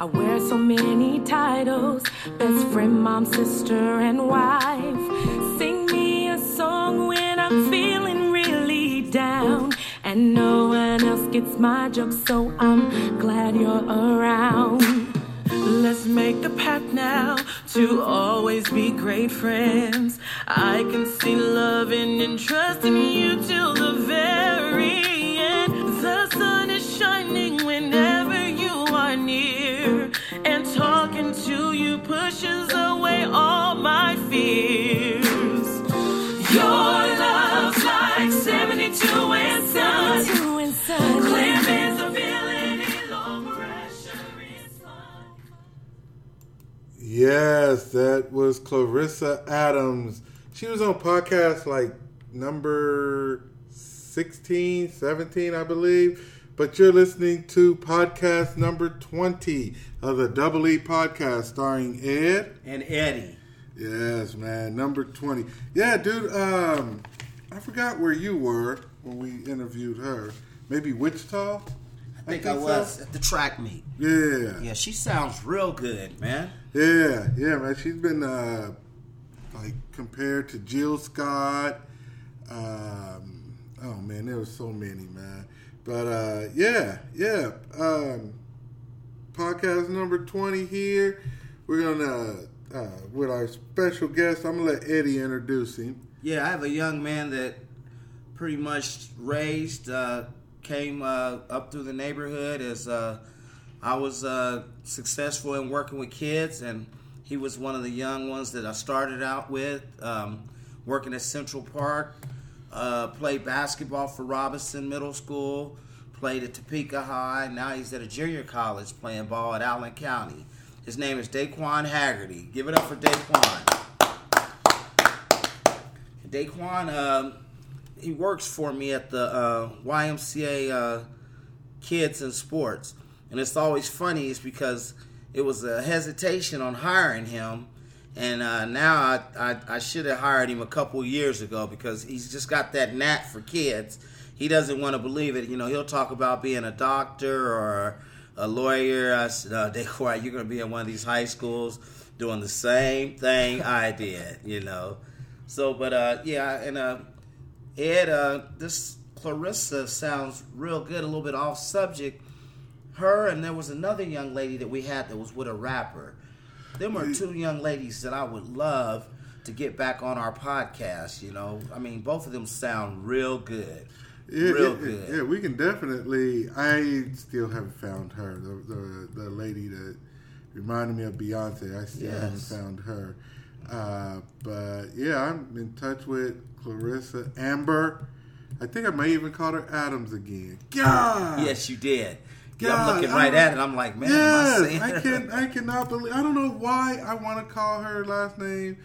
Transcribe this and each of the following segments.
I wear so many titles best friend, mom, sister, and wife. Sing me a song when I'm feeling really down. And no one else gets my joke, so I'm glad you're around. Let's make the pact now to always be great friends. I can see loving and trusting you till the Yes, that was Clarissa Adams. She was on podcast like number 16, 17, I believe. But you're listening to podcast number 20 of the Double E podcast starring Ed. And Eddie. Yes, man, number 20. Yeah, dude, um, I forgot where you were when we interviewed her. Maybe Wichita? I think I, was at the track meet. Yeah. Yeah, she sounds real good, man. Yeah, yeah, man. She's been uh, like compared to Jill Scott. Um, oh man, there was so many, man. But uh, yeah, yeah. Um, podcast number twenty here. We're gonna uh, with our special guest. I'm gonna let Eddie introduce him. Yeah, I have a young man that pretty much raised, uh, came uh, up through the neighborhood as uh, I was uh, successful in working with kids, and he was one of the young ones that I started out with, um, working at Central Park. Uh, played basketball for Robinson Middle School, played at Topeka High. Now he's at a junior college playing ball at Allen County. His name is Daquan Haggerty. Give it up for Daquan. Daquan, um, he works for me at the uh, YMCA uh, Kids and Sports, and it's always funny is because it was a hesitation on hiring him, and uh, now I, I, I should have hired him a couple years ago because he's just got that knack for kids. He doesn't want to believe it. You know, he'll talk about being a doctor or a lawyer. I said, uh, you're going to be in one of these high schools doing the same thing I did. You know. So, but uh, yeah, and uh, Ed, uh, this Clarissa sounds real good. A little bit off subject. Her and there was another young lady that we had that was with a rapper. Them are two young ladies that I would love to get back on our podcast. You know, I mean, both of them sound real good, Yeah, real yeah, good. Yeah, we can definitely. I still haven't found her. The the, the lady that reminded me of Beyonce. I still haven't found her. Uh, but yeah, I'm in touch with Clarissa Amber. I think I may even call her Adams again. God. Yes, you did. God, I'm looking right at it. I'm like, man, am I Yes, saying I can. I cannot believe. I don't know why I want to call her last name,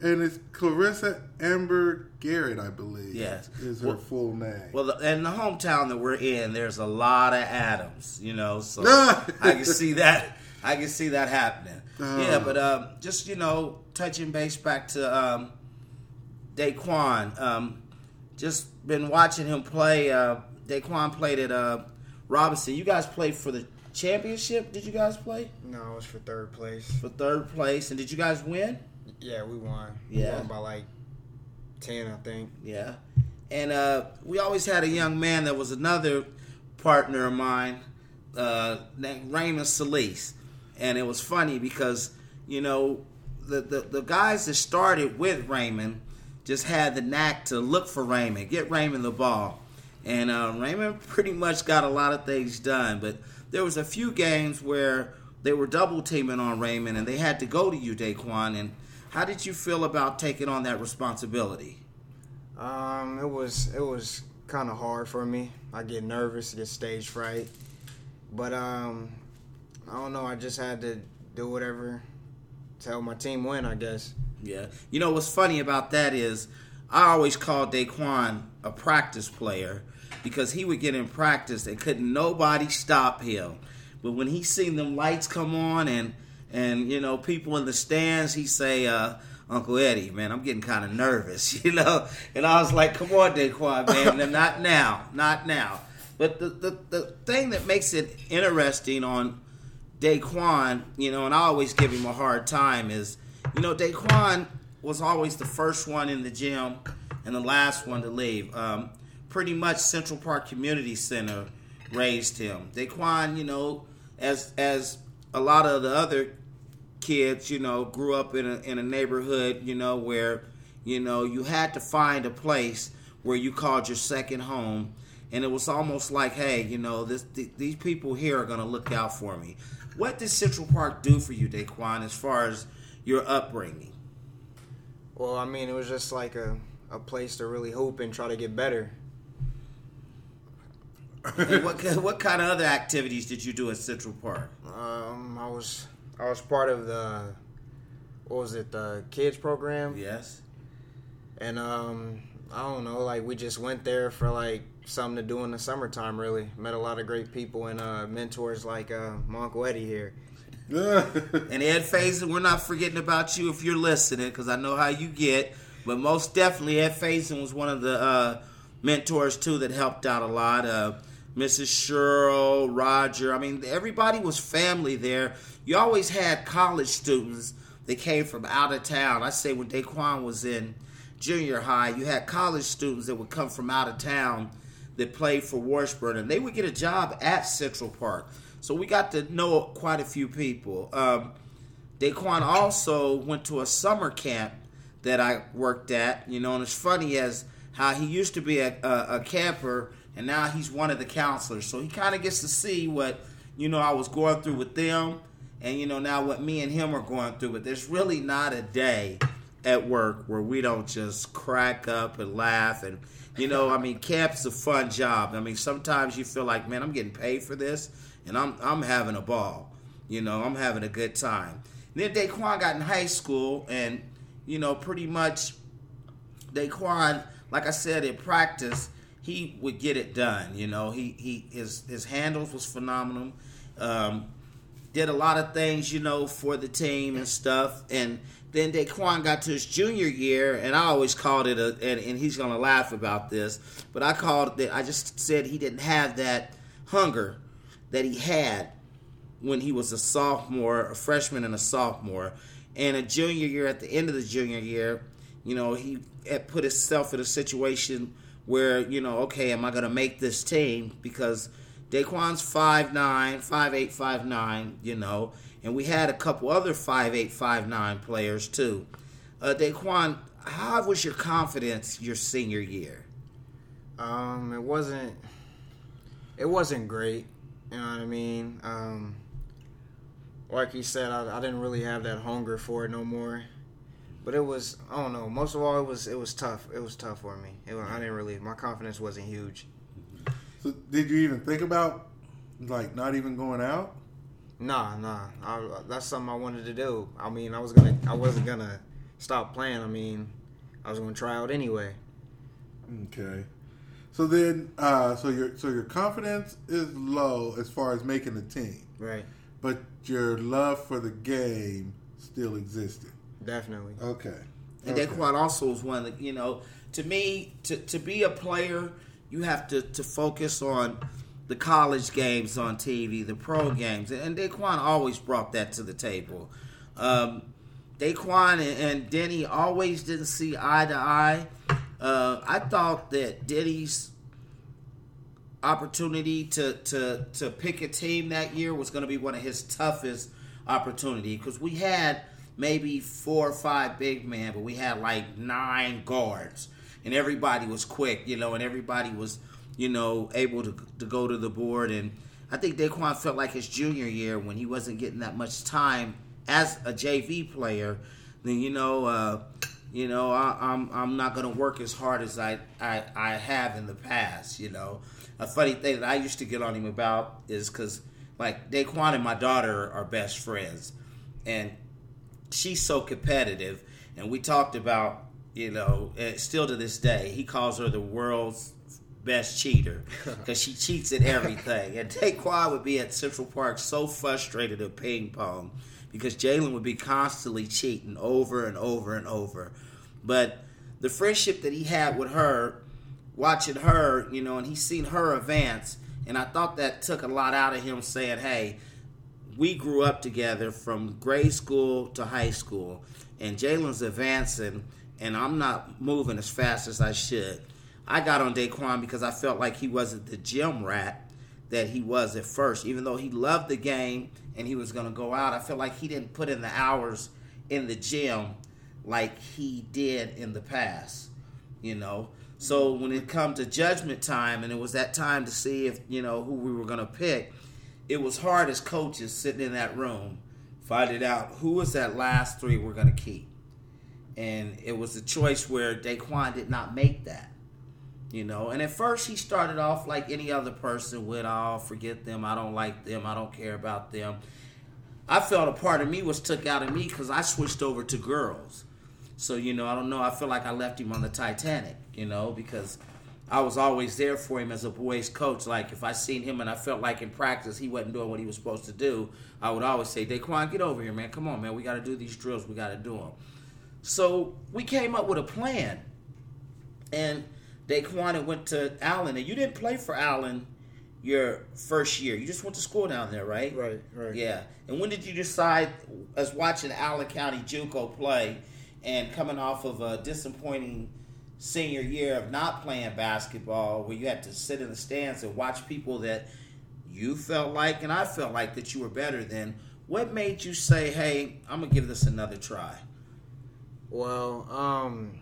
and it's Clarissa Amber Garrett, I believe. Yes. is her Well- full name. Well, in the hometown that we're in, there's a lot of Adams, you know, so I can see that. I can see that happening. Uh. Yeah, but um, just you know, touching base back to um, Daquan. Um, just been watching him play. Uh, Daquan played at uh, Robinson. You guys played for the championship. Did you guys play No, it was for third place. for third place? And did you guys win? Yeah, we won. Yeah. We won by like ten, I think. Yeah. And uh, we always had a young man that was another partner of mine uh, named Raymond Solis. And it was funny because, you know, the, the, the guys that started with Raymond just had the knack to look for Raymond, get Raymond the ball. And uh, Raymond pretty much got a lot of things done. But there was a few games where they were double teaming on Raymond and they had to go to you, Daquan. And how did you feel about taking on that responsibility? Um, it was it was kind of hard for me. I get nervous, get stage fright, but um, I don't know. I just had to do whatever to help my team win. I guess. Yeah. You know what's funny about that is I always called Daquan a practice player because he would get in practice and couldn't nobody stop him. But when he seen them lights come on and and you know people in the stands, he say, uh, Uncle Eddie, man, I'm getting kind of nervous, you know. And I was like, Come on, Daquan, man, not now, not now. But the, the, the thing that makes it interesting on Daquan, you know, and I always give him a hard time is, you know, Daquan was always the first one in the gym and the last one to leave. Um, pretty much Central Park Community Center raised him. Daquan, you know, as as a lot of the other kids, you know, grew up in a in a neighborhood, you know, where you know you had to find a place where you called your second home, and it was almost like, hey, you know, this th- these people here are gonna look out for me. What did Central Park do for you, Daquan, as far as your upbringing? Well, I mean, it was just like a, a place to really hope and try to get better. What what kind of other activities did you do at Central Park? Um, I was I was part of the what was it the kids program, Yes. and um, I don't know, like we just went there for like something to do in the summertime. Really met a lot of great people and uh, mentors like uh, my Uncle Eddie here. And Ed Faison, we're not forgetting about you if you're listening, because I know how you get. But most definitely, Ed Faison was one of the uh, mentors too that helped out a lot. Uh, Mrs. Sherrill, Roger. I mean, everybody was family there. You always had college students that came from out of town. I say when Daquan was in junior high, you had college students that would come from out of town that played for Washburn, and they would get a job at Central Park. So we got to know quite a few people. Um, Daquan also went to a summer camp that I worked at, you know, and it's funny as how he used to be a, a, a camper and now he's one of the counselors. So he kind of gets to see what, you know, I was going through with them and, you know, now what me and him are going through. But there's really not a day at work where we don't just crack up and laugh and, you know, I mean, camp's a fun job. I mean, sometimes you feel like, man, I'm getting paid for this and I'm, I'm having a ball. You know, I'm having a good time. then Daquan got in high school and, you know, pretty much Daquan, like I said, in practice, he would get it done. You know, he he his his handles was phenomenal. Um, did a lot of things, you know, for the team and stuff. And then Daquan got to his junior year, and I always called it a, and, and he's gonna laugh about this, but I called it. I just said he didn't have that hunger that he had when he was a sophomore, a freshman, and a sophomore. And a junior year, at the end of the junior year, you know, he had put himself in a situation where, you know, okay, am I going to make this team? Because Daquan's 5'9, 5'8, 5'9, you know, and we had a couple other 5'8, 5'9 players too. Uh, Daquan, how was your confidence your senior year? Um, it wasn't it wasn't great. You know what I mean? Um, like you said, I, I didn't really have that hunger for it no more. But it was I don't know. Most of all, it was it was tough. It was tough for me. It, was- I didn't really. My confidence wasn't huge. so did you even think about like not even going out? Nah, nah. I, that's something I wanted to do. I mean, I was gonna. I wasn't gonna stop playing. I mean, I was gonna try out anyway. Okay. So then, uh, so your so your confidence is low as far as making the team, Right. but your love for the game still existed. Definitely. Okay. And okay. Daquan also is one that, you know, to me, to, to be a player, you have to, to focus on the college games on TV, the pro games. And Daquan always brought that to the table. Um, Daquan and, and Denny always didn't see eye to eye. Uh, I thought that Denny's opportunity to, to, to pick a team that year was going to be one of his toughest opportunity because we had maybe four or five big men, but we had like nine guards, and everybody was quick, you know, and everybody was, you know, able to, to go to the board. And I think Daquan felt like his junior year when he wasn't getting that much time as a JV player, then you know, uh, you know, I, I'm I'm not gonna work as hard as I, I I have in the past. You know, a funny thing that I used to get on him about is because like Daquan and my daughter are best friends, and she's so competitive, and we talked about you know, eh, still to this day, he calls her the world's best cheater because she cheats at everything. And Daquan would be at Central Park so frustrated at ping pong because Jalen would be constantly cheating over and over and over. But the friendship that he had with her, watching her, you know, and he's seen her advance, And I thought that took a lot out of him saying, hey, we grew up together from grade school to high school, and Jalen's advancing, and I'm not moving as fast as I should. I got on Daquan because I felt like he wasn't the gym rat that he was at first. Even though he loved the game and he was going to go out, I felt like he didn't put in the hours in the gym like he did in the past, you know. So when it come to judgment time and it was that time to see if, you know, who we were going to pick, it was hard as coaches sitting in that room finding out who was that last three we're going to keep. And it was a choice where Daquan did not make that. You know, and at first he started off like any other person with, oh, forget them, I don't like them, I don't care about them. I felt a part of me was took out of me because I switched over to girls. So, you know, I don't know, I feel like I left him on the Titanic, you know, because I was always there for him as a boys coach. Like if I seen him and I felt like in practice he wasn't doing what he was supposed to do, I would always say, Daquan, get over here, man. Come on, man. We got to do these drills. We got to do them. So we came up with a plan. And Daquan went to Allen. And you didn't play for Allen your first year. You just went to school down there, right? Right, right. Yeah. And when did you decide, as watching Allen County JUCO play and coming off of a disappointing – senior year of not playing basketball, where you had to sit in the stands and watch people that you felt like and I felt like that you were better than, what made you say, "Hey, I'm gonna give this another try"? Well, um,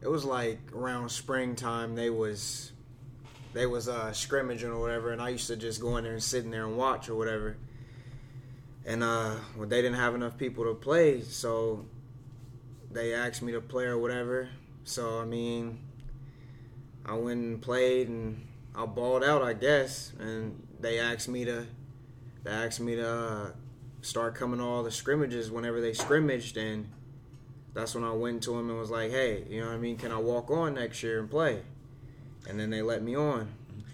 it was like around springtime. They was they was uh, scrimmaging or whatever, and I used to just go in there and sit in there and watch or whatever. And uh, well, they didn't have enough people to play, so they asked me to play or whatever. So I mean, I went and played and I balled out, I guess. And they asked me to, they asked me to uh, start coming to all the scrimmages whenever they scrimmaged, and that's when I went to them and was like, hey, you know what I mean? Can I walk on next year and play? And then they let me on.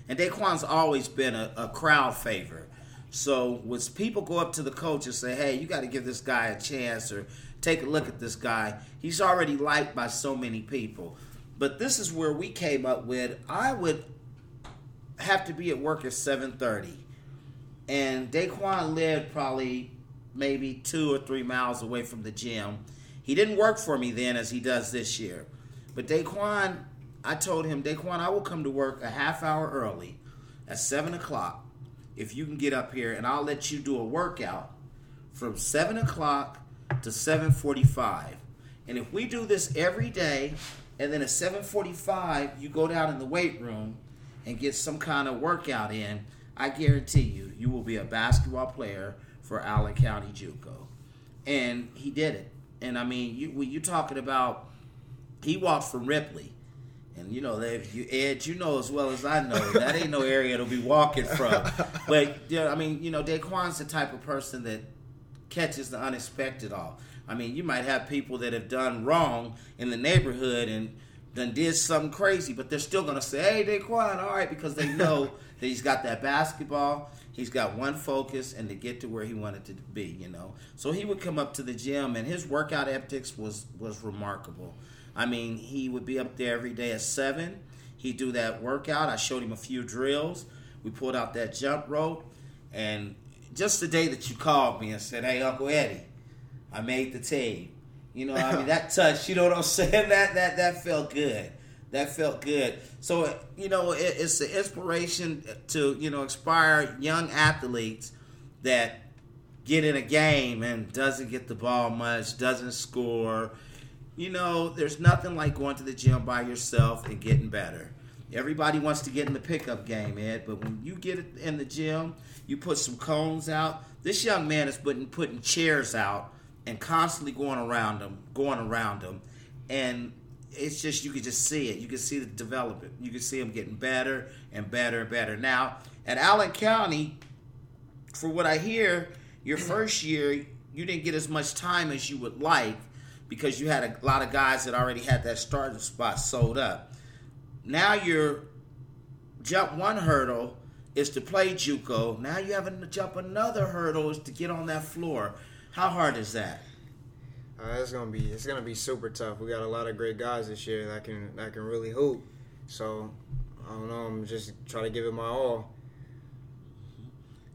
And Daquan's always been a, a crowd favorite. So when people go up to the coach and say, "Hey, you got to give this guy a chance," or take a look at this guy. He's already liked by so many people. But this is where we came up with I would have to be at work at 7:30. And Daquan lived probably maybe 2 or 3 miles away from the gym. He didn't work for me then as he does this year. But Daquan, I told him, Daquan, I will come to work a half hour early at 7 o'clock if you can get up here and I'll let you do a workout from 7 o'clock to 7:45. And if we do this every day, and then at 7:45 you go down in the weight room and get some kind of workout in, I guarantee you, you will be a basketball player for Allen County JUCO. And he did it. And I mean, you when you talking about, he walked from Ripley. And you know, they, you, Ed, you know as well as I know that ain't no area to be walking from. But yeah, I mean, you know, Daquan's the type of person that catches the unexpected off. I mean, you might have people that have done wrong in the neighborhood and then did something crazy, but they're still going to say, "Hey, Daquan, all right," because they know that he's got that basketball. He's got one focus and to get to where he wanted to be, you know. So he would come up to the gym, and his workout ethics was was remarkable. I mean, he would be up there every day at seven. He'd do that workout. I showed him a few drills. We pulled out that jump rope, and just the day that you called me and said, "Hey, Uncle Eddie, I made the team." You know, I mean that touch. You know what I'm saying? That that that felt good. That felt good. So you know, it, it's an inspiration to you know inspire young athletes that get in a game and doesn't get the ball much, doesn't score. You know, there's nothing like going to the gym by yourself and getting better. Everybody wants to get in the pickup game, Ed, but when you get in the gym you put some cones out. This young man is putting putting chairs out and constantly going around them, going around them, and it's just you can just see it. You can see the development. You can see him getting better and better and better. Now at Allen County, for what I hear, your mm-hmm. first year you didn't get as much time as you would like because you had a lot of guys that already had that starting spot sold up. Now you're jump one hurdle is to play JUCO. Now you have to jump another hurdle is to get on that floor. How hard is that? Uh, it's gonna be it's gonna be super tough. We got a lot of great guys this year that can that can really hoop. So I don't know. I'm just trying to give it my all.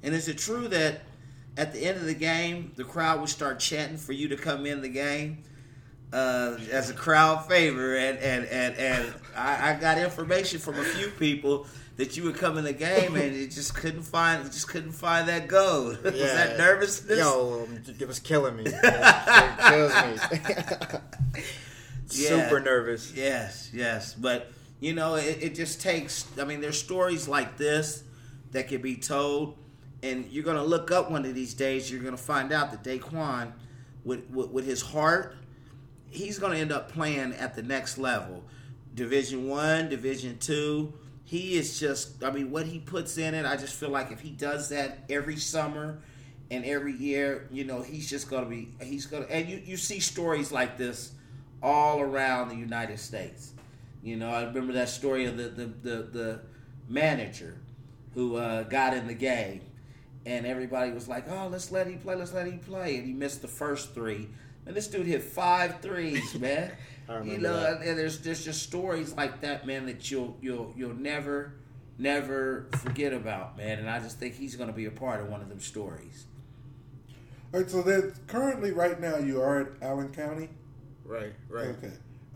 And is it true that at the end of the game, the crowd would start chanting for you to come in the game uh, as a crowd favor? And and and, and I, I got information from a few people that you would come in the game and you just couldn't find just couldn't find that goal. was that nervousness? Yo, um, it was killing me. it kills me. Yeah. Super nervous. Yes, yes, but you know, it, it just takes. I mean, there's stories like this that can be told, and you're gonna look up one of these days. You're gonna find out that Daquan, with with, with his heart, he's gonna end up playing at the next level, Division One, Division Two. He is just. I mean, what he puts in it, I just feel like if he does that every summer. And every year, you know, he's just gonna be. He's gonna, and you, you see stories like this all around the United States. You know, I remember that story of the the, the, the manager who uh, got in the game, and everybody was like, "Oh, let's let him play, let's let him play," and he missed the first three. And this dude hit five threes, man. I remember you know, that. and there's there's just stories like that, man, that you'll you'll you'll never never forget about, man. And I just think he's going to be a part of one of them stories. All right, so then currently, right now, you are at Allen County. Right, right. Okay.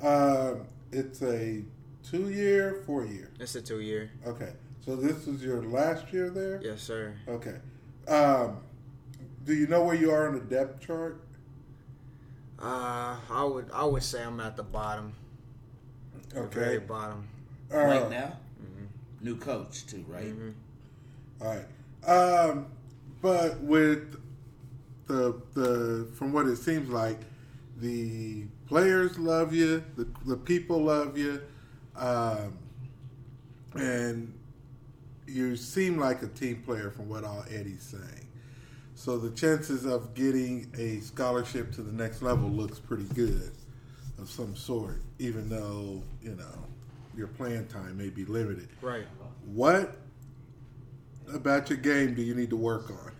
Um, it's a two year, four year. It's a two year. Okay. So this is your last year there? Yes, sir. Okay. Um, do you know where you are on the depth chart? Uh, I would I would say I'm at the bottom. The Okay. very bottom. Uh, right now, new coach too, right? All right. Um, but with the the from what it seems like, the players love you, the the people love you, um, and you seem like a team player from what all Eddie's saying. So the chances of getting a scholarship to the next level looks pretty good, of some sort, even though you know your playing time may be limited. Right. What about your game do you need to work on?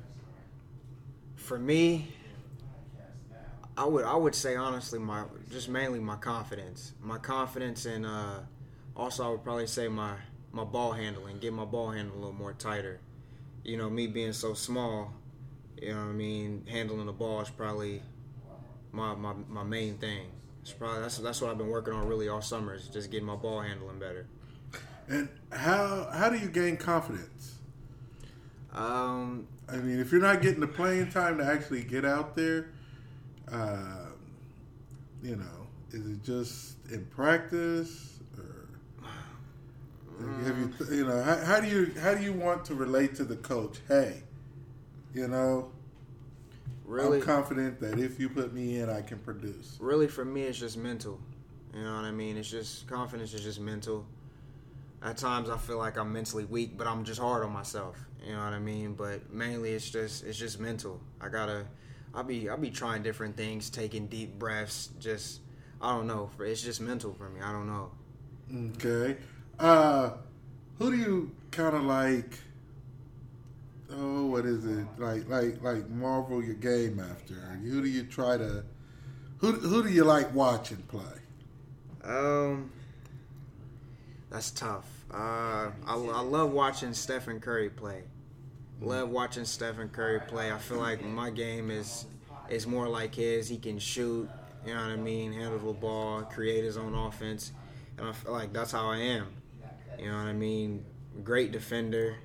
For me, I would I would say honestly my just mainly my confidence. My confidence and uh also I would probably say my my ball handling, get my ball handling a little more tighter. You know, me being so small, you know what I mean, handling the ball is probably my my, my main thing. It's probably that's that's what I've been working on really all summer is just getting my ball handling better. And how how do you gain confidence? Um, I mean, if you're not getting the playing time to actually get out there, uh, you know, is it just in practice, or have you you know how, how do you how do you want to relate to the coach? Hey, you know, really, I'm confident that if you put me in, I can produce. really for me it's just mental. You know what i mean? It's just confidence is just mental. At times i feel like i'm mentally weak but i'm just hard on myself. You know what i mean? But mainly it's just it's just mental. I gotta i'll be i'll be trying different things taking deep breaths just i don't know. It's just mental for me. I don't know. Okay. Uh, who do you kind of like? Oh, what is it? Like, like, like marvel your game after? Who do you try to? Who who do you like watching play? um that's tough uh I, I love watching stephen curry play love watching Stephen Curry play. I feel like my game is is more like his. He can shoot, you know what I mean, handle the ball, create his own offense, and I feel like that's how I am. You know what I mean? Great defender.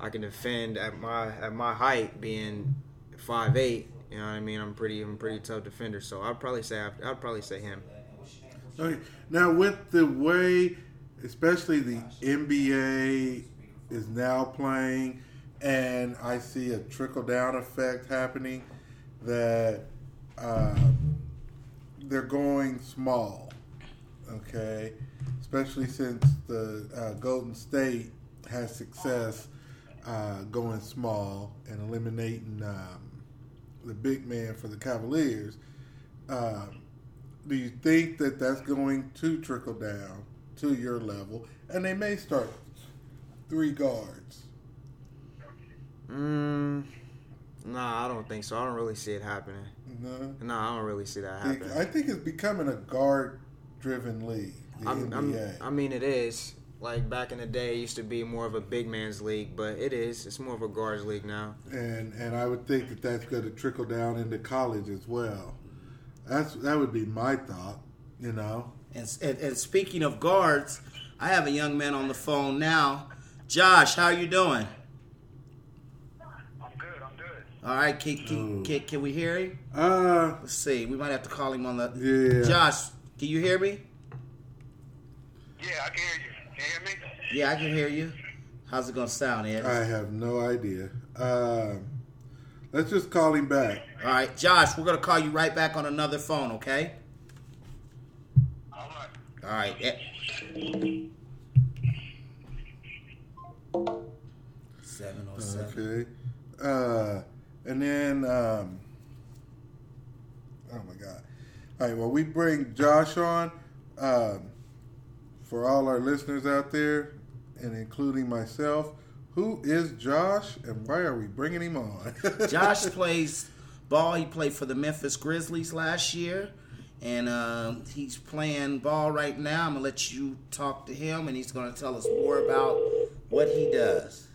I can defend at my at my height, being five eight. You know what I mean? I'm pretty I'm pretty tough defender. So I'd probably say I'd, I'd probably say him. Okay. Now, with the way, especially the NBA is now playing, and I see a trickle down effect happening, that um, they're going small. Okay, especially since the uh, Golden State has success uh, going small and eliminating um, the big man for the Cavaliers. Um, do you think that that's going to trickle down to your level, and they may start three guards? Mm, nah, I don't think so. I don't really see it happening. No, Nah, I don't really see that happening. I think it's becoming a guard-driven league. The I'm, I'm, NBA. I mean, it is, like back in the day, it used to be more of a big man's league, but it is. It's more of a guards league now. And and I would think that that's going to trickle down into college as well. That's that would be my thought. You know. And, and, and speaking of guards, I have a young man on the phone now. Josh, how are you doing? I'm good. I'm good. All right, can, can, can, can we hear him? Uh, Let's see. We might have to call him on the. Yeah. Josh, can you hear me? Yeah, I can hear you. Can you hear me? Yeah, I can hear you. How's it gonna sound, Ed? I have no idea. Um, let's just call him back. All right, Josh, we're gonna call you right back on another phone, okay? All right. All right. Ed- Seven oh seven. Okay. Uh, and then, um, oh my God. All right, well, we bring Josh on. Um, for all our listeners out there, and including myself, who is Josh and why are we bringing him on? Josh plays ball. He played for the Memphis Grizzlies last year, and um, he's playing ball right now. I'm gonna let you talk to him, and he's gonna tell us more about what he does.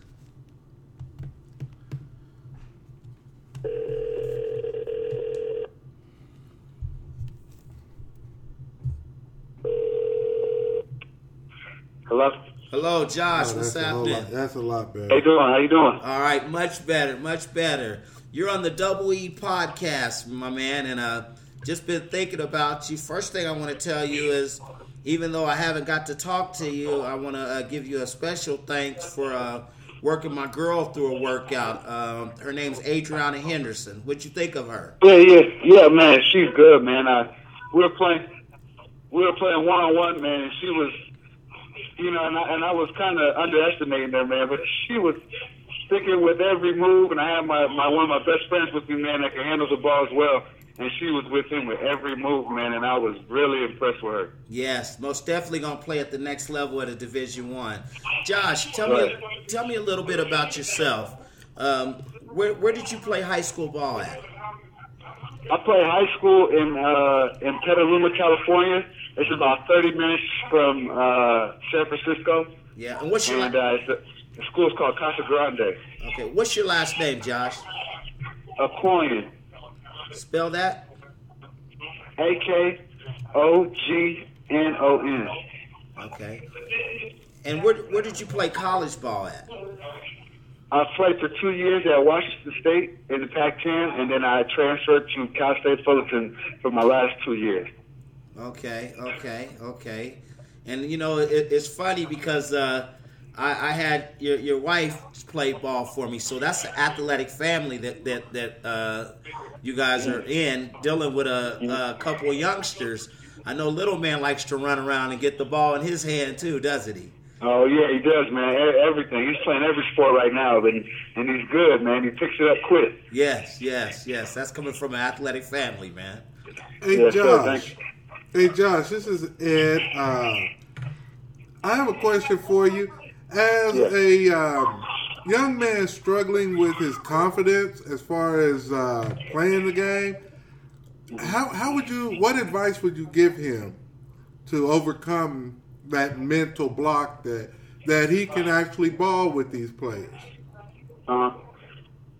Hello. Hello, Josh. Oh, What's that's, happening? lot, that's a lot better. How you doing? How you doing? All right, much better, much better. You're on the Double E podcast, my man, and uh, just been thinking about you. First thing I want to tell you is, even though I haven't got to talk to you, I want to uh, give you a special thanks for uh, working my girl through a workout. Um, her name's Adriana Henderson. What'd you think of her? Yeah, yeah, yeah, man. She's good, man. I we were playing, we were playing one on one, man. And she was, you know, and I, and I was kind of underestimating her, man. But she was sticking with every move, and I had my my one of my best friends with me, man, that can handle the ball as well. And she was with him with every move, man, and I was really impressed with her. Yes, most definitely gonna play at the next level at a Division One. Josh, tell me tell me a little bit about yourself. Um, where where did you play high school ball at? I played high school in uh, in Petaluma, California. It's about 30 minutes from uh, San Francisco, Yeah, and what's your and la- uh, it's a, the school's called Casa Grande. okay? What's your last name, Josh? Akognon. Spell that. A K O G N O N. Okay. And where where did you play college ball at? I played for two years at Washington State in the Pac-10, and then I transferred to Cal State Fullerton for my last two years. Okay, okay, okay. And you know, it, it's funny because uh, I, I had your your wife play ball for me, so that's an athletic family that that that uh, you guys are in, dealing with a, a couple of youngsters. I know little man likes to run around and get the ball in his hand too, doesn't he? Oh yeah, he does, man. E- Everything. He's playing every sport right now, but and he's good, man. He picks it up quick. Yes, yes, yes. That's coming from an athletic family, man. Hey Yes, sir, Josh. thank Hey Josh, this is Ed. Uh, I have a question for you. As a um, young man struggling with his confidence as far as uh, playing the game, how how would you? What advice would you give him to overcome that mental block that that he can actually ball with these players? Uh,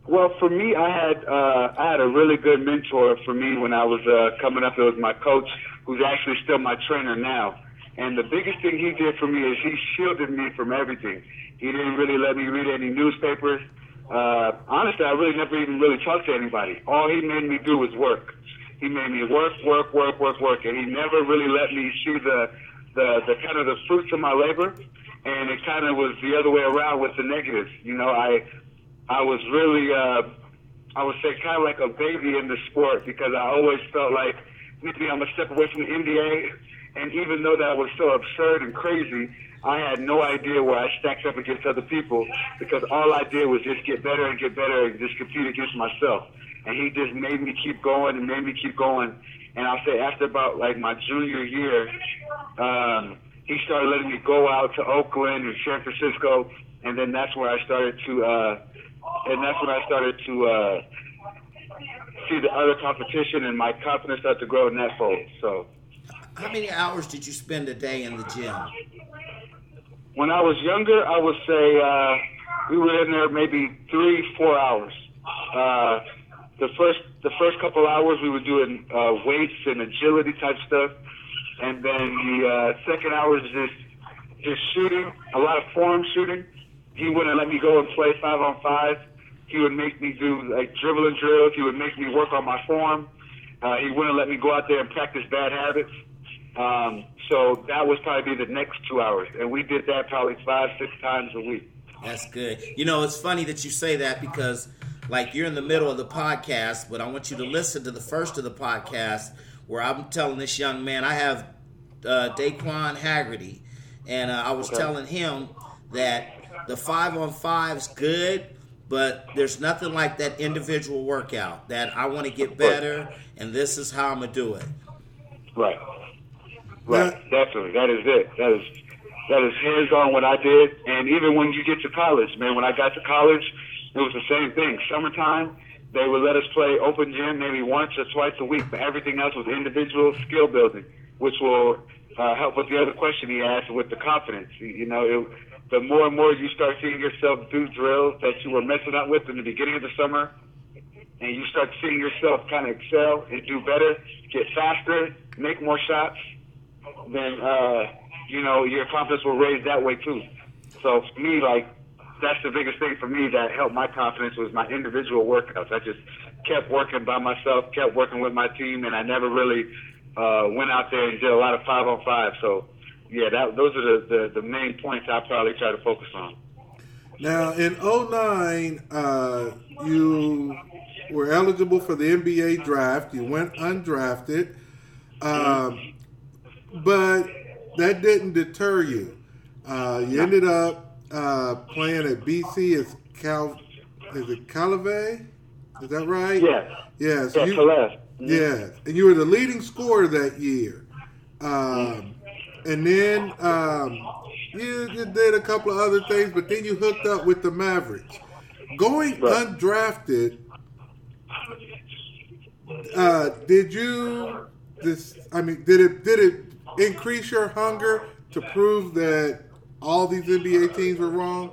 well, for me, I had uh, I had a really good mentor for me when I was uh, coming up. It was my coach, who's actually still my trainer now. And the biggest thing he did for me is he shielded me from everything. He didn't really let me read any newspapers. Uh, honestly, I really never even really talked to anybody. All he made me do was work. He made me work, work, work, work, work, and he never really let me see the the, the kind of the fruits of my labor. And it kind of was the other way around with the negatives. You know, I I was really, uh, I would say, kind of like a baby in the sport because I always felt like maybe I'm a step away from the NBA. And even though that was so absurd and crazy, I had no idea where I stacked up against other people because all I did was just get better and get better and just compete against myself. And he just made me keep going and made me keep going. And I'll say after about like my junior year, um, he started letting me go out to Oakland and San Francisco, and then that's where I started to, uh, and that's when I started to uh, see the other competition, and my confidence started to grow in that fold. So How many hours did you spend a day in the gym? when I was younger, I would say uh, we were in there maybe three, four hours. Uh, the first the first couple hours we were doing uh, weights and agility type stuff, and then the uh, second hour is just just shooting, a lot of form shooting. He wouldn't let me go and play five on five. He would make me do like dribbling drills. He would make me work on my form. Uh, he wouldn't let me go out there and practice bad habits. Um, so that was probably the next two hours, and we did that probably five, six times a week. That's good. You know, it's funny that you say that because, like, you're in the middle of the podcast, but I want you to listen to the first of the podcast where I'm telling this young man I have uh, Daquan Haggerty, and uh, I was Okay. telling him that the five on five is good, but there's nothing like that individual workout. That I want to get better, and this is how I'm gonna do it. Right. Right. Definitely. That is it. That is that is hands on what I did. And even when you get to college, man, when I got to college, it was the same thing. Summertime, they would let us play open gym maybe once or twice a week, but everything else was individual skill building, which will uh, help with the other question he asked with the confidence. You, you know, it, the more and more you start seeing yourself do drills that you were messing up with in the beginning of the summer, and you start seeing yourself kind of excel and do better, get faster, make more shots, then uh, you know your confidence will raise that way too. So for me, like that's the biggest thing for me that helped my confidence was my individual workouts. I just kept working by myself, kept working with my team, and I never really uh, went out there and did a lot of five on five. So yeah, that those are the, the, the main points I probably try to focus on. Now, in 09, uh, you were eligible for the NBA draft. You went undrafted. Um, but that didn't deter you. Uh, you ended up uh, playing at BC as Cal. Is it Calave? Is that right? Yes. Yes. Yeah, you, Yes, and you were the leading scorer that year. Um, and then um, you, you did a couple of other things, but then you hooked up with the Mavericks. Going Right. undrafted, uh, did you? This, I mean, did it did it increase your hunger to prove that all these NBA teams were wrong?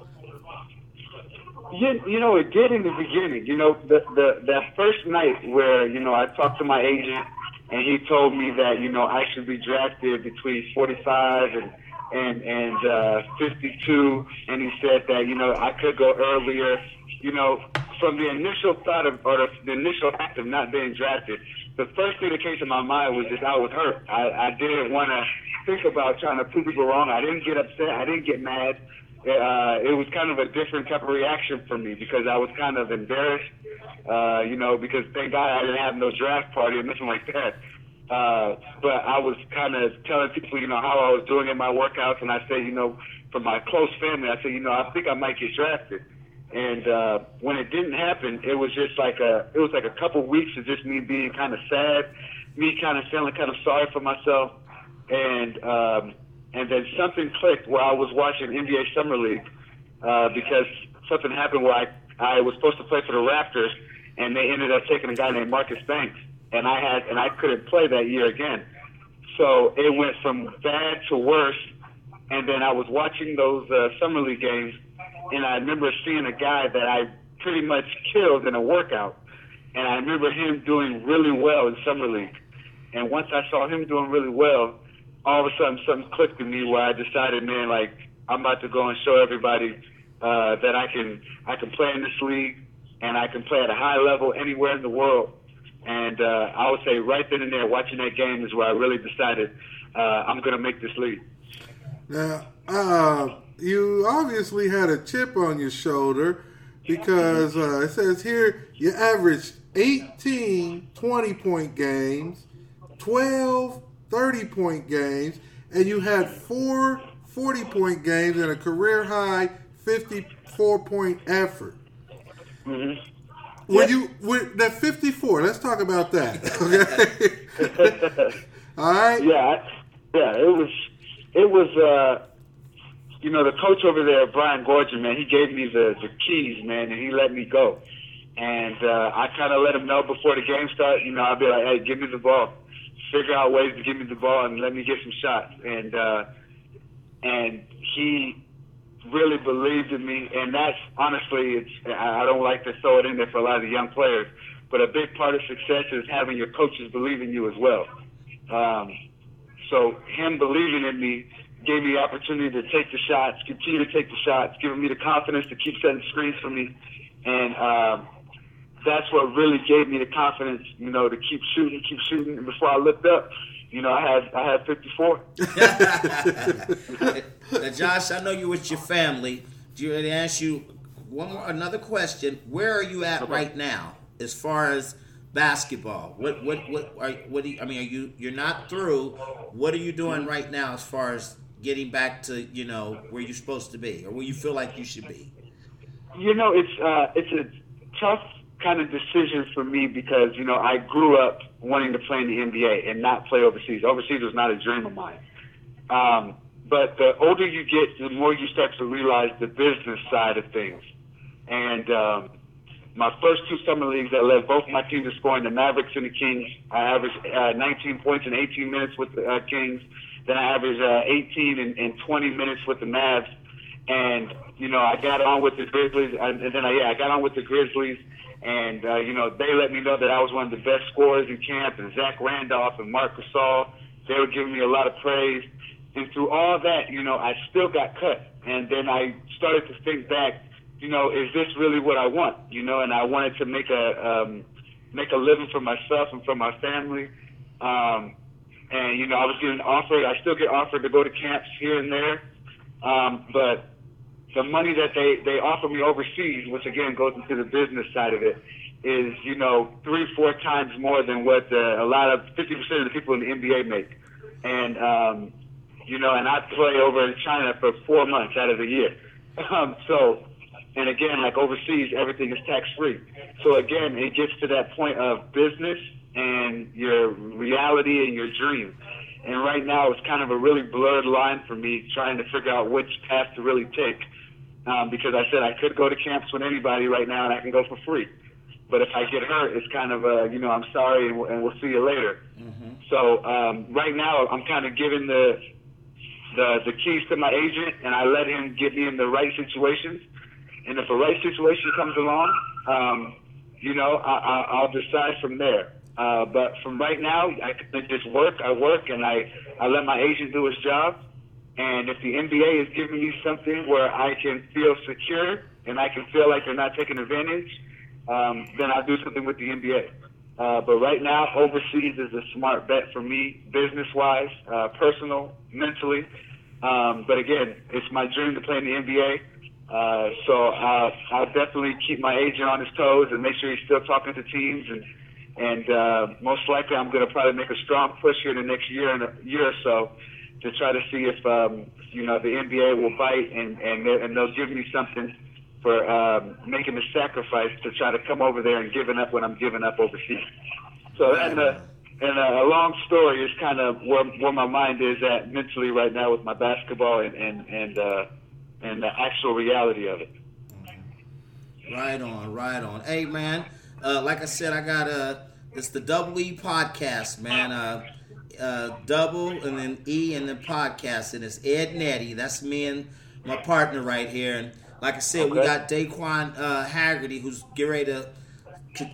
You, you know, it did in the beginning. You know, the, the that first night where you know I talked to my agent and he told me that you know I should be drafted between 45 and and and uh, 52, and he said that you know I could go earlier. You know, from the initial thought of or the, initial act of not being drafted, the first thing that came to my mind was just I was hurt. I, I didn't want to think about trying to prove people wrong. I didn't get upset. I didn't get mad uh, it was kind of a different type of reaction for me because I was kind of embarrassed, uh, you know, because thank God I didn't have no draft party or nothing like that. Uh, but I was kind of telling people, you know, how I was doing in my workouts, and I said, you know, for my close family, I said, you know, I think I might get drafted. And uh, when it didn't happen, it was just like a, it was like a couple weeks of just me being kind of sad, me kind of feeling kind of sorry for myself, and um, and then something clicked where I was watching NBA Summer League uh, because something happened where I I was supposed to play for the Raptors, and they ended up taking a guy named Marcus Banks, and I had and I couldn't play that year again. So it went from bad to worse, and then I was watching those uh, summer league games, and I remember seeing a guy that I pretty much killed in a workout, and I remember him doing really well in summer league. And once I saw him doing really well, all of a sudden something clicked in me where I decided, man, like I'm about to go and show everybody uh, that I can I can play in this league and I can play at a high level anywhere in the world. And uh, I would say right then and there, watching that game is where I really decided uh, I'm going to make this league. Now, uh, you obviously had a chip on your shoulder because uh, it says here you averaged 18 20 point games, 12 30 point games, and you had four 40 point games and a career high 54 point effort. Mm-hmm. Were you that 54? Let's talk about that. Okay. All right. Yeah, yeah, it was, it was, uh, you know, the coach over there, Brian Goorjian, man, he gave me the, the keys, man, and he let me go. And uh, I kind of let him know before the game started, you know, I'd be like, hey, give me the ball. Figure out ways to give me the ball and let me get some shots. And, uh, and he really believed in me, and that's honestly, it's I don't like to throw it in there for a lot of the young players, but a big part of success is having your coaches believe in you as well. Um, so him believing in me gave me the opportunity to take the shots, continue to take the shots, giving me the confidence to keep setting screens for me, and um, that's what really gave me the confidence, you know, to keep shooting, keep shooting. And before I looked up, you know, I had I had 54. now, Josh, I know you're with your family. Do you to ask you one more another question? Where are you at right now as far as basketball? What what what are what do you, I mean? Are you you're not through? What are you doing right now as far as getting back to you know where you're supposed to be or where you feel like you should be? You know, it's uh, it's a tough kind of decision for me because you know I grew up wanting to play in the NBA and not play overseas. Overseas was not a dream of mine. Um, but the older you get, the more you start to realize the business side of things. And um, my first two summer leagues, I led both my teams to scoring the Mavericks and the Kings. I averaged uh, 19 points in 18 minutes with the uh, Kings. Then I averaged uh, 18 in, in 20 minutes with the Mavs. And you know, I got on with the Grizzlies, and then I, yeah, I got on with the Grizzlies and, uh, you know, they let me know that I was one of the best scorers in camp, and Zach Randolph and Marc Gasol, they were giving me a lot of praise. And through all that, you know, I still got cut. And then I started to think back, you know, is this really what I want? You know, and I wanted to make a um, make a living for myself and for my family. Um, and you know, I was getting offered. I still get offered to go to camps here and there, um, but the money that they they offer me overseas, which again goes into the business side of it, is you know three four times more than what the, a lot of fifty percent of the people in the NBA make, and um, you know, and I play over in China for four months out of the year, um, so. And again, like overseas, everything is tax free. So again, it gets to that point of business and your reality and your dream. And right now, it's kind of a really blurred line for me trying to figure out which path to really take um, because I said I could go to camps with anybody right now and I can go for free. But if I get hurt, it's kind of a, you know, I'm sorry and, and we'll see you later. Mm-hmm. So um, right now, I'm kind of giving the, the the keys to my agent, and I let him get me in the right situations. And if a right situation comes along, um, you know, I, I, I'll decide from there. Uh, but from right now, I just work. I work, and I I let my agent do his job and if the NBA is giving me something where I can feel secure and I can feel like they're not taking advantage, um, then I'll do something with the NBA. Uh, but right now, overseas is a smart bet for me, business-wise, uh, personal, mentally. Um, but again, it's my dream to play in the NBA. Uh, so I'll, I'll definitely keep my agent on his toes and make sure he's still talking to teams. And, and uh, most likely, I'm going to probably make a strong push here in the next year and a year or so to try to see if um, you know the NBA will bite and and and they'll give me something for um, making the sacrifice to try to come over there and giving up when I'm giving up overseas. So and a and a, a long story is kind of where where my mind is at mentally right now with my basketball and and and uh, and the actual reality of it. Right on, right on. Hey man, uh, like I said, I got a it's the Double E podcast, man. Uh, uh, double and then E and then podcast, and it's Ed Nettie. That's me and my partner right here. And like I said, okay. we got Daquan uh, Haggerty, who's getting ready to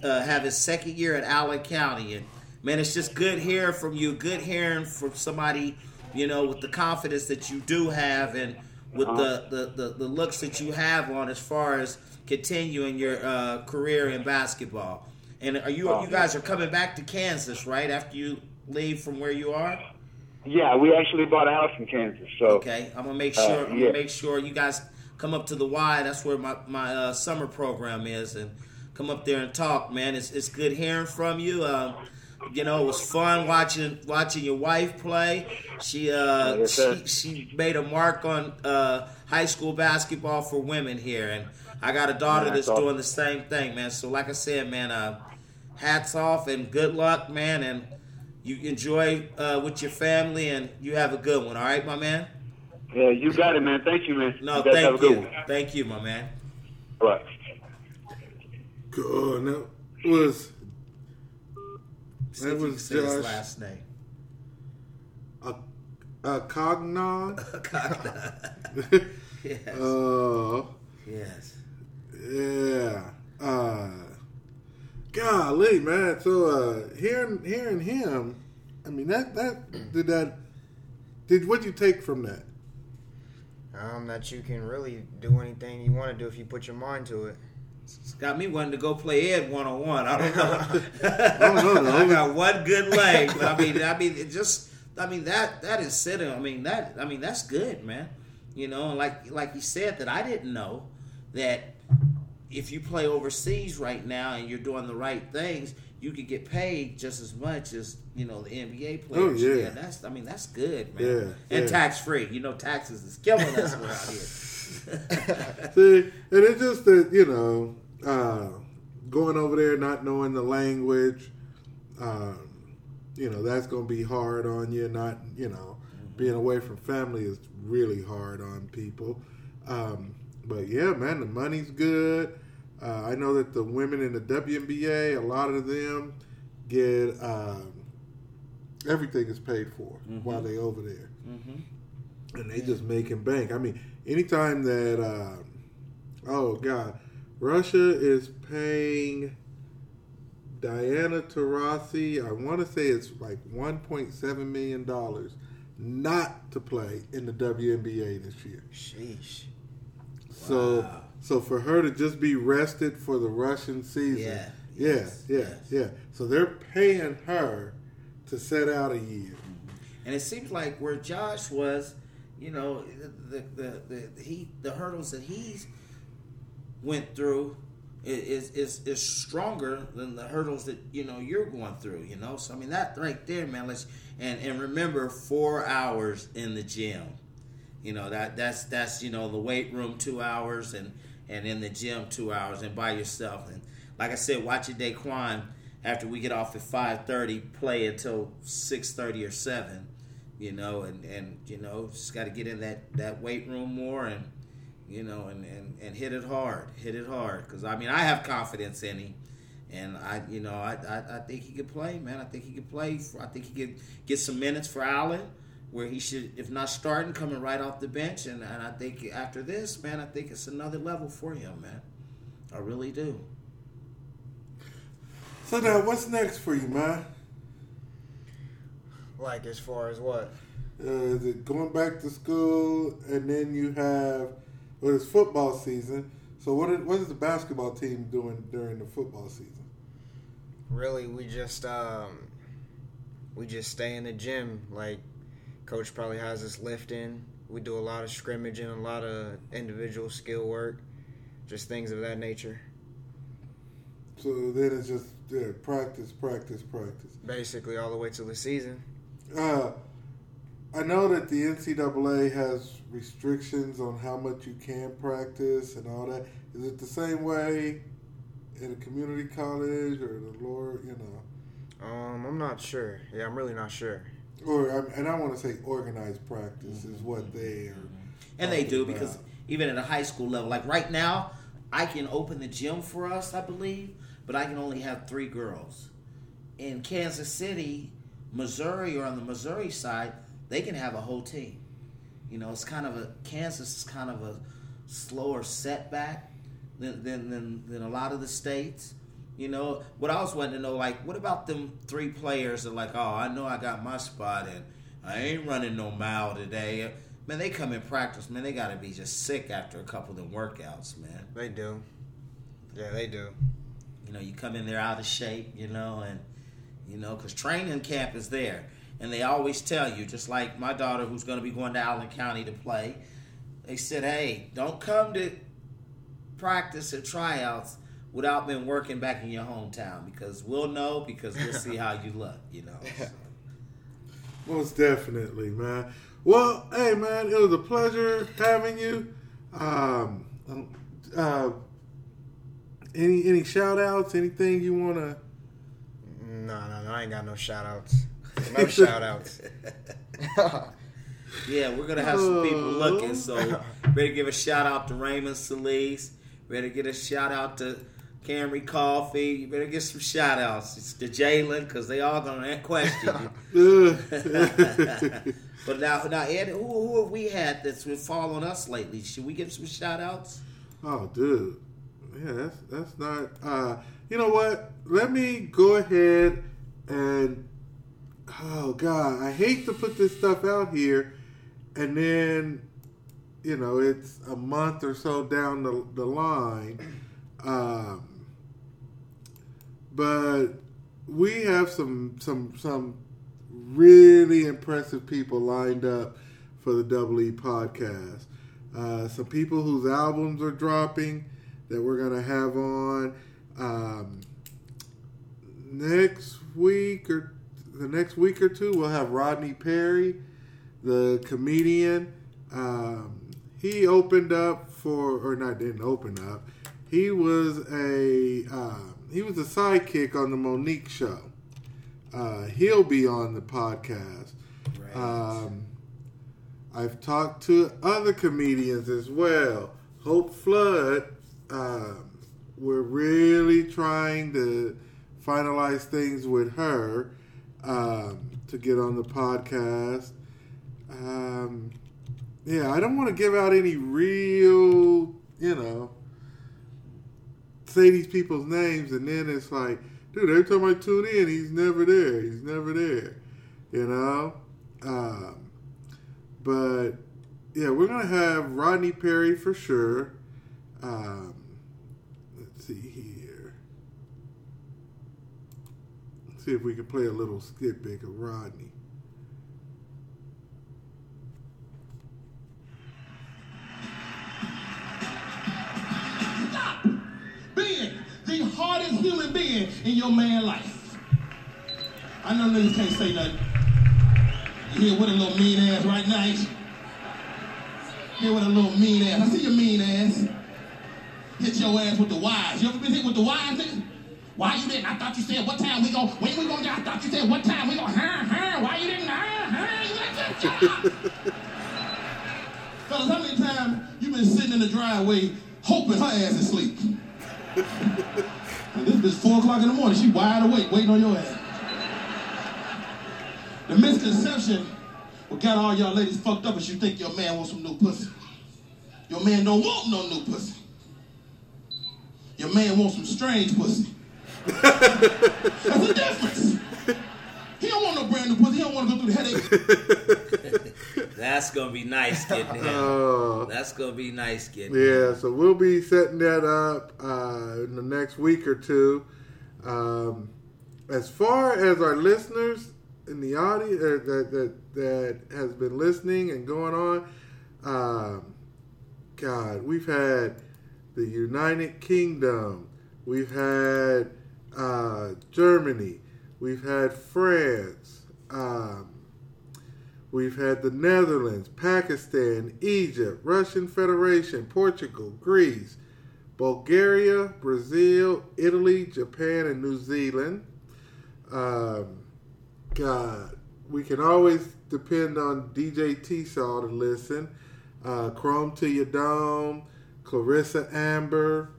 uh, have his second year at Allen County. And man, it's just good hearing from you. Good hearing from somebody, you know, with the confidence that you do have and with uh-huh. the, the, the, the, looks that you have on as far as continuing your uh, career in basketball. And are you you guys are coming back to Kansas right after you leave from where you are? Yeah, we actually bought a house in Kansas. So okay, I'm gonna make sure. Uh, I'm gonna make sure you guys come up to the Y. That's where my my uh, summer program is, and come up there and talk, man. It's it's good hearing from you. Uh, you know, it was fun watching watching your wife play. She uh yes, she, she made a mark on uh, high school basketball for women here, and I got a daughter yeah, that's awesome. doing the same thing, man. So like I said, man, uh, hats off and good luck, man, and you enjoy uh, with your family, and you have a good one. All right, my man. Yeah, you got it, man. Thank you, man. No, you thank you. Thank you, my man. All right. Good. That was that was Josh. last name. A, Akognon. Cognon. Yes. Oh, yes. yeah. Uh, golly, man. So uh, hearing hearing him, I mean that that did that did what you take from that? Um, that you can really do anything you want to do if you put your mind to it. It's got me wanting to go play Ed one on one. I don't know. I, don't know, though. I got one good leg, but I mean, I mean, it just, I mean that that is sitting. I mean that, I mean that's good, man. You know, like like you said that I didn't know that if you play overseas right now and you're doing the right things, you could get paid just as much as you know the NBA players. Oh, yeah. that's I mean that's good, man. Yeah, and yeah. tax free. You know, taxes is killing us around here. See, and it's just that you know, uh, going over there not knowing the language, um, you know, that's going to be hard on you. Not you know, being away from family is really hard on people. Um, but yeah, man, the money's good. Uh, I know that the women in the WNBA, a lot of them get um, everything is paid for while they over there and they just making bank. I mean, anytime that, uh, oh god, Russia is paying Diana Taurasi, I want to say it's like 1.7 million dollars not to play in the WNBA this year. Sheesh. So, Wow. so for her to just be rested for the Russian season, Yeah. yeah, Yes. yeah, Yes. yeah. So they're paying her to set out a year. And it seems like where Josh was, you know, the the, the, the he the hurdles that he's went through is is is stronger than the hurdles that you know you're going through. You know, so I mean that right there, man. Let's and and remember four hours in the gym. You know that that's that's you know the weight room two hours and and in the gym two hours and by yourself and like I said, watch your Daquan after we get off at five thirty, play until six thirty or seven. You know, and and you know just got to get in that that weight room more and you know and and, and hit it hard, hit it hard because I mean I have confidence in him. And I, you know, I, I, I think he could play, man. I think he could play. I think he could get some minutes for Allen, where he should, if not starting, coming right off the bench. And, and I think after this, man, I think it's another level for him, man. I really do. So now, what's next for you, man? Like as far as what? Uh, is it going back to school, and then you have well, it's football season. So what is, what is the basketball team doing during the football season? Really, we just um, we just stay in the gym. Like coach probably has us lifting. We do a lot of scrimmaging, a lot of individual skill work, just things of that nature. So then it's just yeah, practice, practice, practice. Basically, all the way till the season. Uh, I know that the NCAA has restrictions on how much you can practice and all that. Is it the same way in a community college or the lower, you know, Um, I'm not sure. Yeah, I'm really not sure. Or and I want to say organized practice is what mm-hmm. they are. And they do talking because even at a high school level, like right now, I can open the gym for us, I believe, but I can only have three girls. In Kansas City, Missouri, or on the Missouri side, they can have a whole team. You know, it's kind of a Kansas is kind of a slower setback than than than, than a lot of the states. You know, what I was wanting to know, like, what about them three players that like, oh, I know I got my spot and I ain't running no mile today. Man, they come in practice, man, they gotta be just sick after a couple of them workouts, man. They do. Yeah, they do. You know, you come in there out of shape, you know, and you know, because training camp is there, and they always tell you, just like my daughter who's going to be going to Allen County to play, they said, hey, don't come to practice or tryouts without been working back in your hometown because we'll know because we'll see how you look, you know. So, Most definitely, man. Well, hey, man, it was a pleasure having you. Um, uh, any any shout outs? Anything you want to? No, no, no. I ain't got no shout outs. No shout outs. yeah, we're gonna have some people looking. So, ready to give a shout out to Raymond Solis. Ready to get a shout out to Camry Coffee. You better get some shout outs. It's to Jalen because they all gonna question you. But now, now, Ed, who, who have we had that's been following us lately? Should we give some shout outs? Oh, dude. Yeah, that's that's not. Uh, you know what? Let me go ahead and. Oh God, I hate to put this stuff out here, and then, you know, it's a month or so down the the line. Um, but we have some some some really impressive people lined up for the Double E podcast. Uh, some people whose albums are dropping that we're gonna have on um, next week or the next week or two. We'll have Rodney Perry, the comedian. Um, he opened up for, or not, didn't open up. He was a uh, he was a sidekick on the Mo'Nique show. Uh, he'll be on the podcast. Um, I've talked to other comedians as well. Hope Flood. Um, we're really trying to finalize things with her um, to get on the podcast. Um, yeah, I don't want to give out any real, you know, say these people's names, and then it's like, dude, every time I tune in, he's never there. He's never there. You know? Um, but yeah, we're gonna have Rodney Perry for sure. Um, let's see here. Let's see if we can play a little skit big of Rodney. The hardest human being in your man life. I know niggas can't say nothing. You here with a little mean ass right now, ain't you? Here with a little mean ass. I see your mean ass. Hit your ass with the wires. You ever been hit with the nigga? Why you didn't? I thought you said what time we go. When we gonna? I thought you said what time we go. Huh, huh? Why you didn't? Huh, huh? You like that? Fellas, how many times you been sitting in the driveway hoping her ass is asleep? And this bitch four o'clock in the morning, she wide awake waiting on your ass. The misconception what got all y'all ladies fucked up is you think your man wants some new pussy. Your man don't want no new pussy. Your man wants some strange pussy. That's the difference. He don't want no brand new pussy. He don't want to go through the headache. That's gonna be nice getting him. Uh, That's gonna be nice getting. Yeah, so we'll be setting that up uh, in the next week or two. Um, as far as our listeners in the audience uh, that, that that has been listening and going on, um, God, we've had the United Kingdom, we've had uh, Germany, we've had France. Um, We've had the Netherlands, Pakistan, Egypt, Russian Federation, Portugal, Greece, Bulgaria, Brazil, Italy, Japan, and New Zealand. Um, God, we can always depend on DJ T Saw to listen. Uh, Chrome to your dome, Clarissa Amber.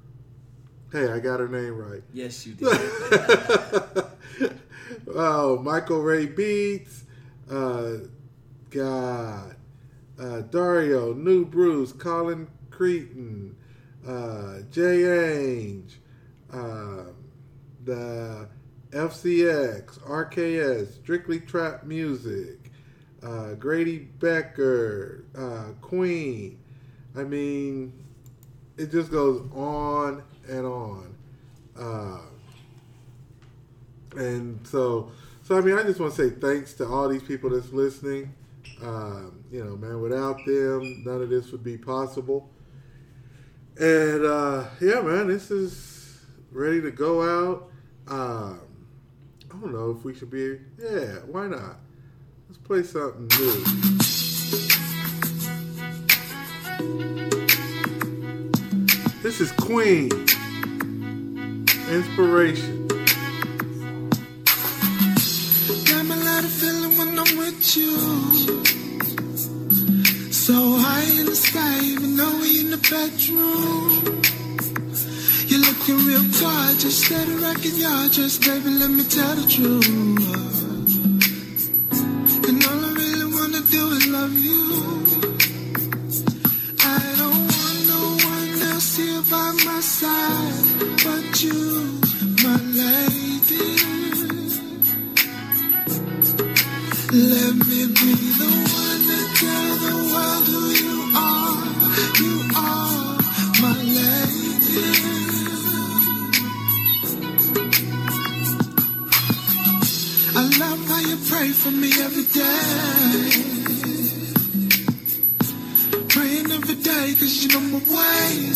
Hey, I got her name right. Yes, you did. oh, Michael Ray Beats. Uh, God. Uh, Dario, New Bruce, Colin Cretan, uh, Jay Ainge, uh, the FCX, RKS, Strictly Trap Music, uh, Grady Becker, uh, Queen. I mean, it just goes on and on. Uh, and so, so I mean, I just want to say thanks to all these people that's listening. Um, you know, man, without them, none of this would be possible. And uh, yeah, man, this is ready to go out. Um, I don't know if we should be. Yeah, why not? Let's play something new. This is Queen. Inspiration. Got me lot of feeling when I'm with you. Bedroom. You're looking real tired. gorgeous, steady rocking y'all. just, baby. Let me tell the truth.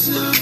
Praying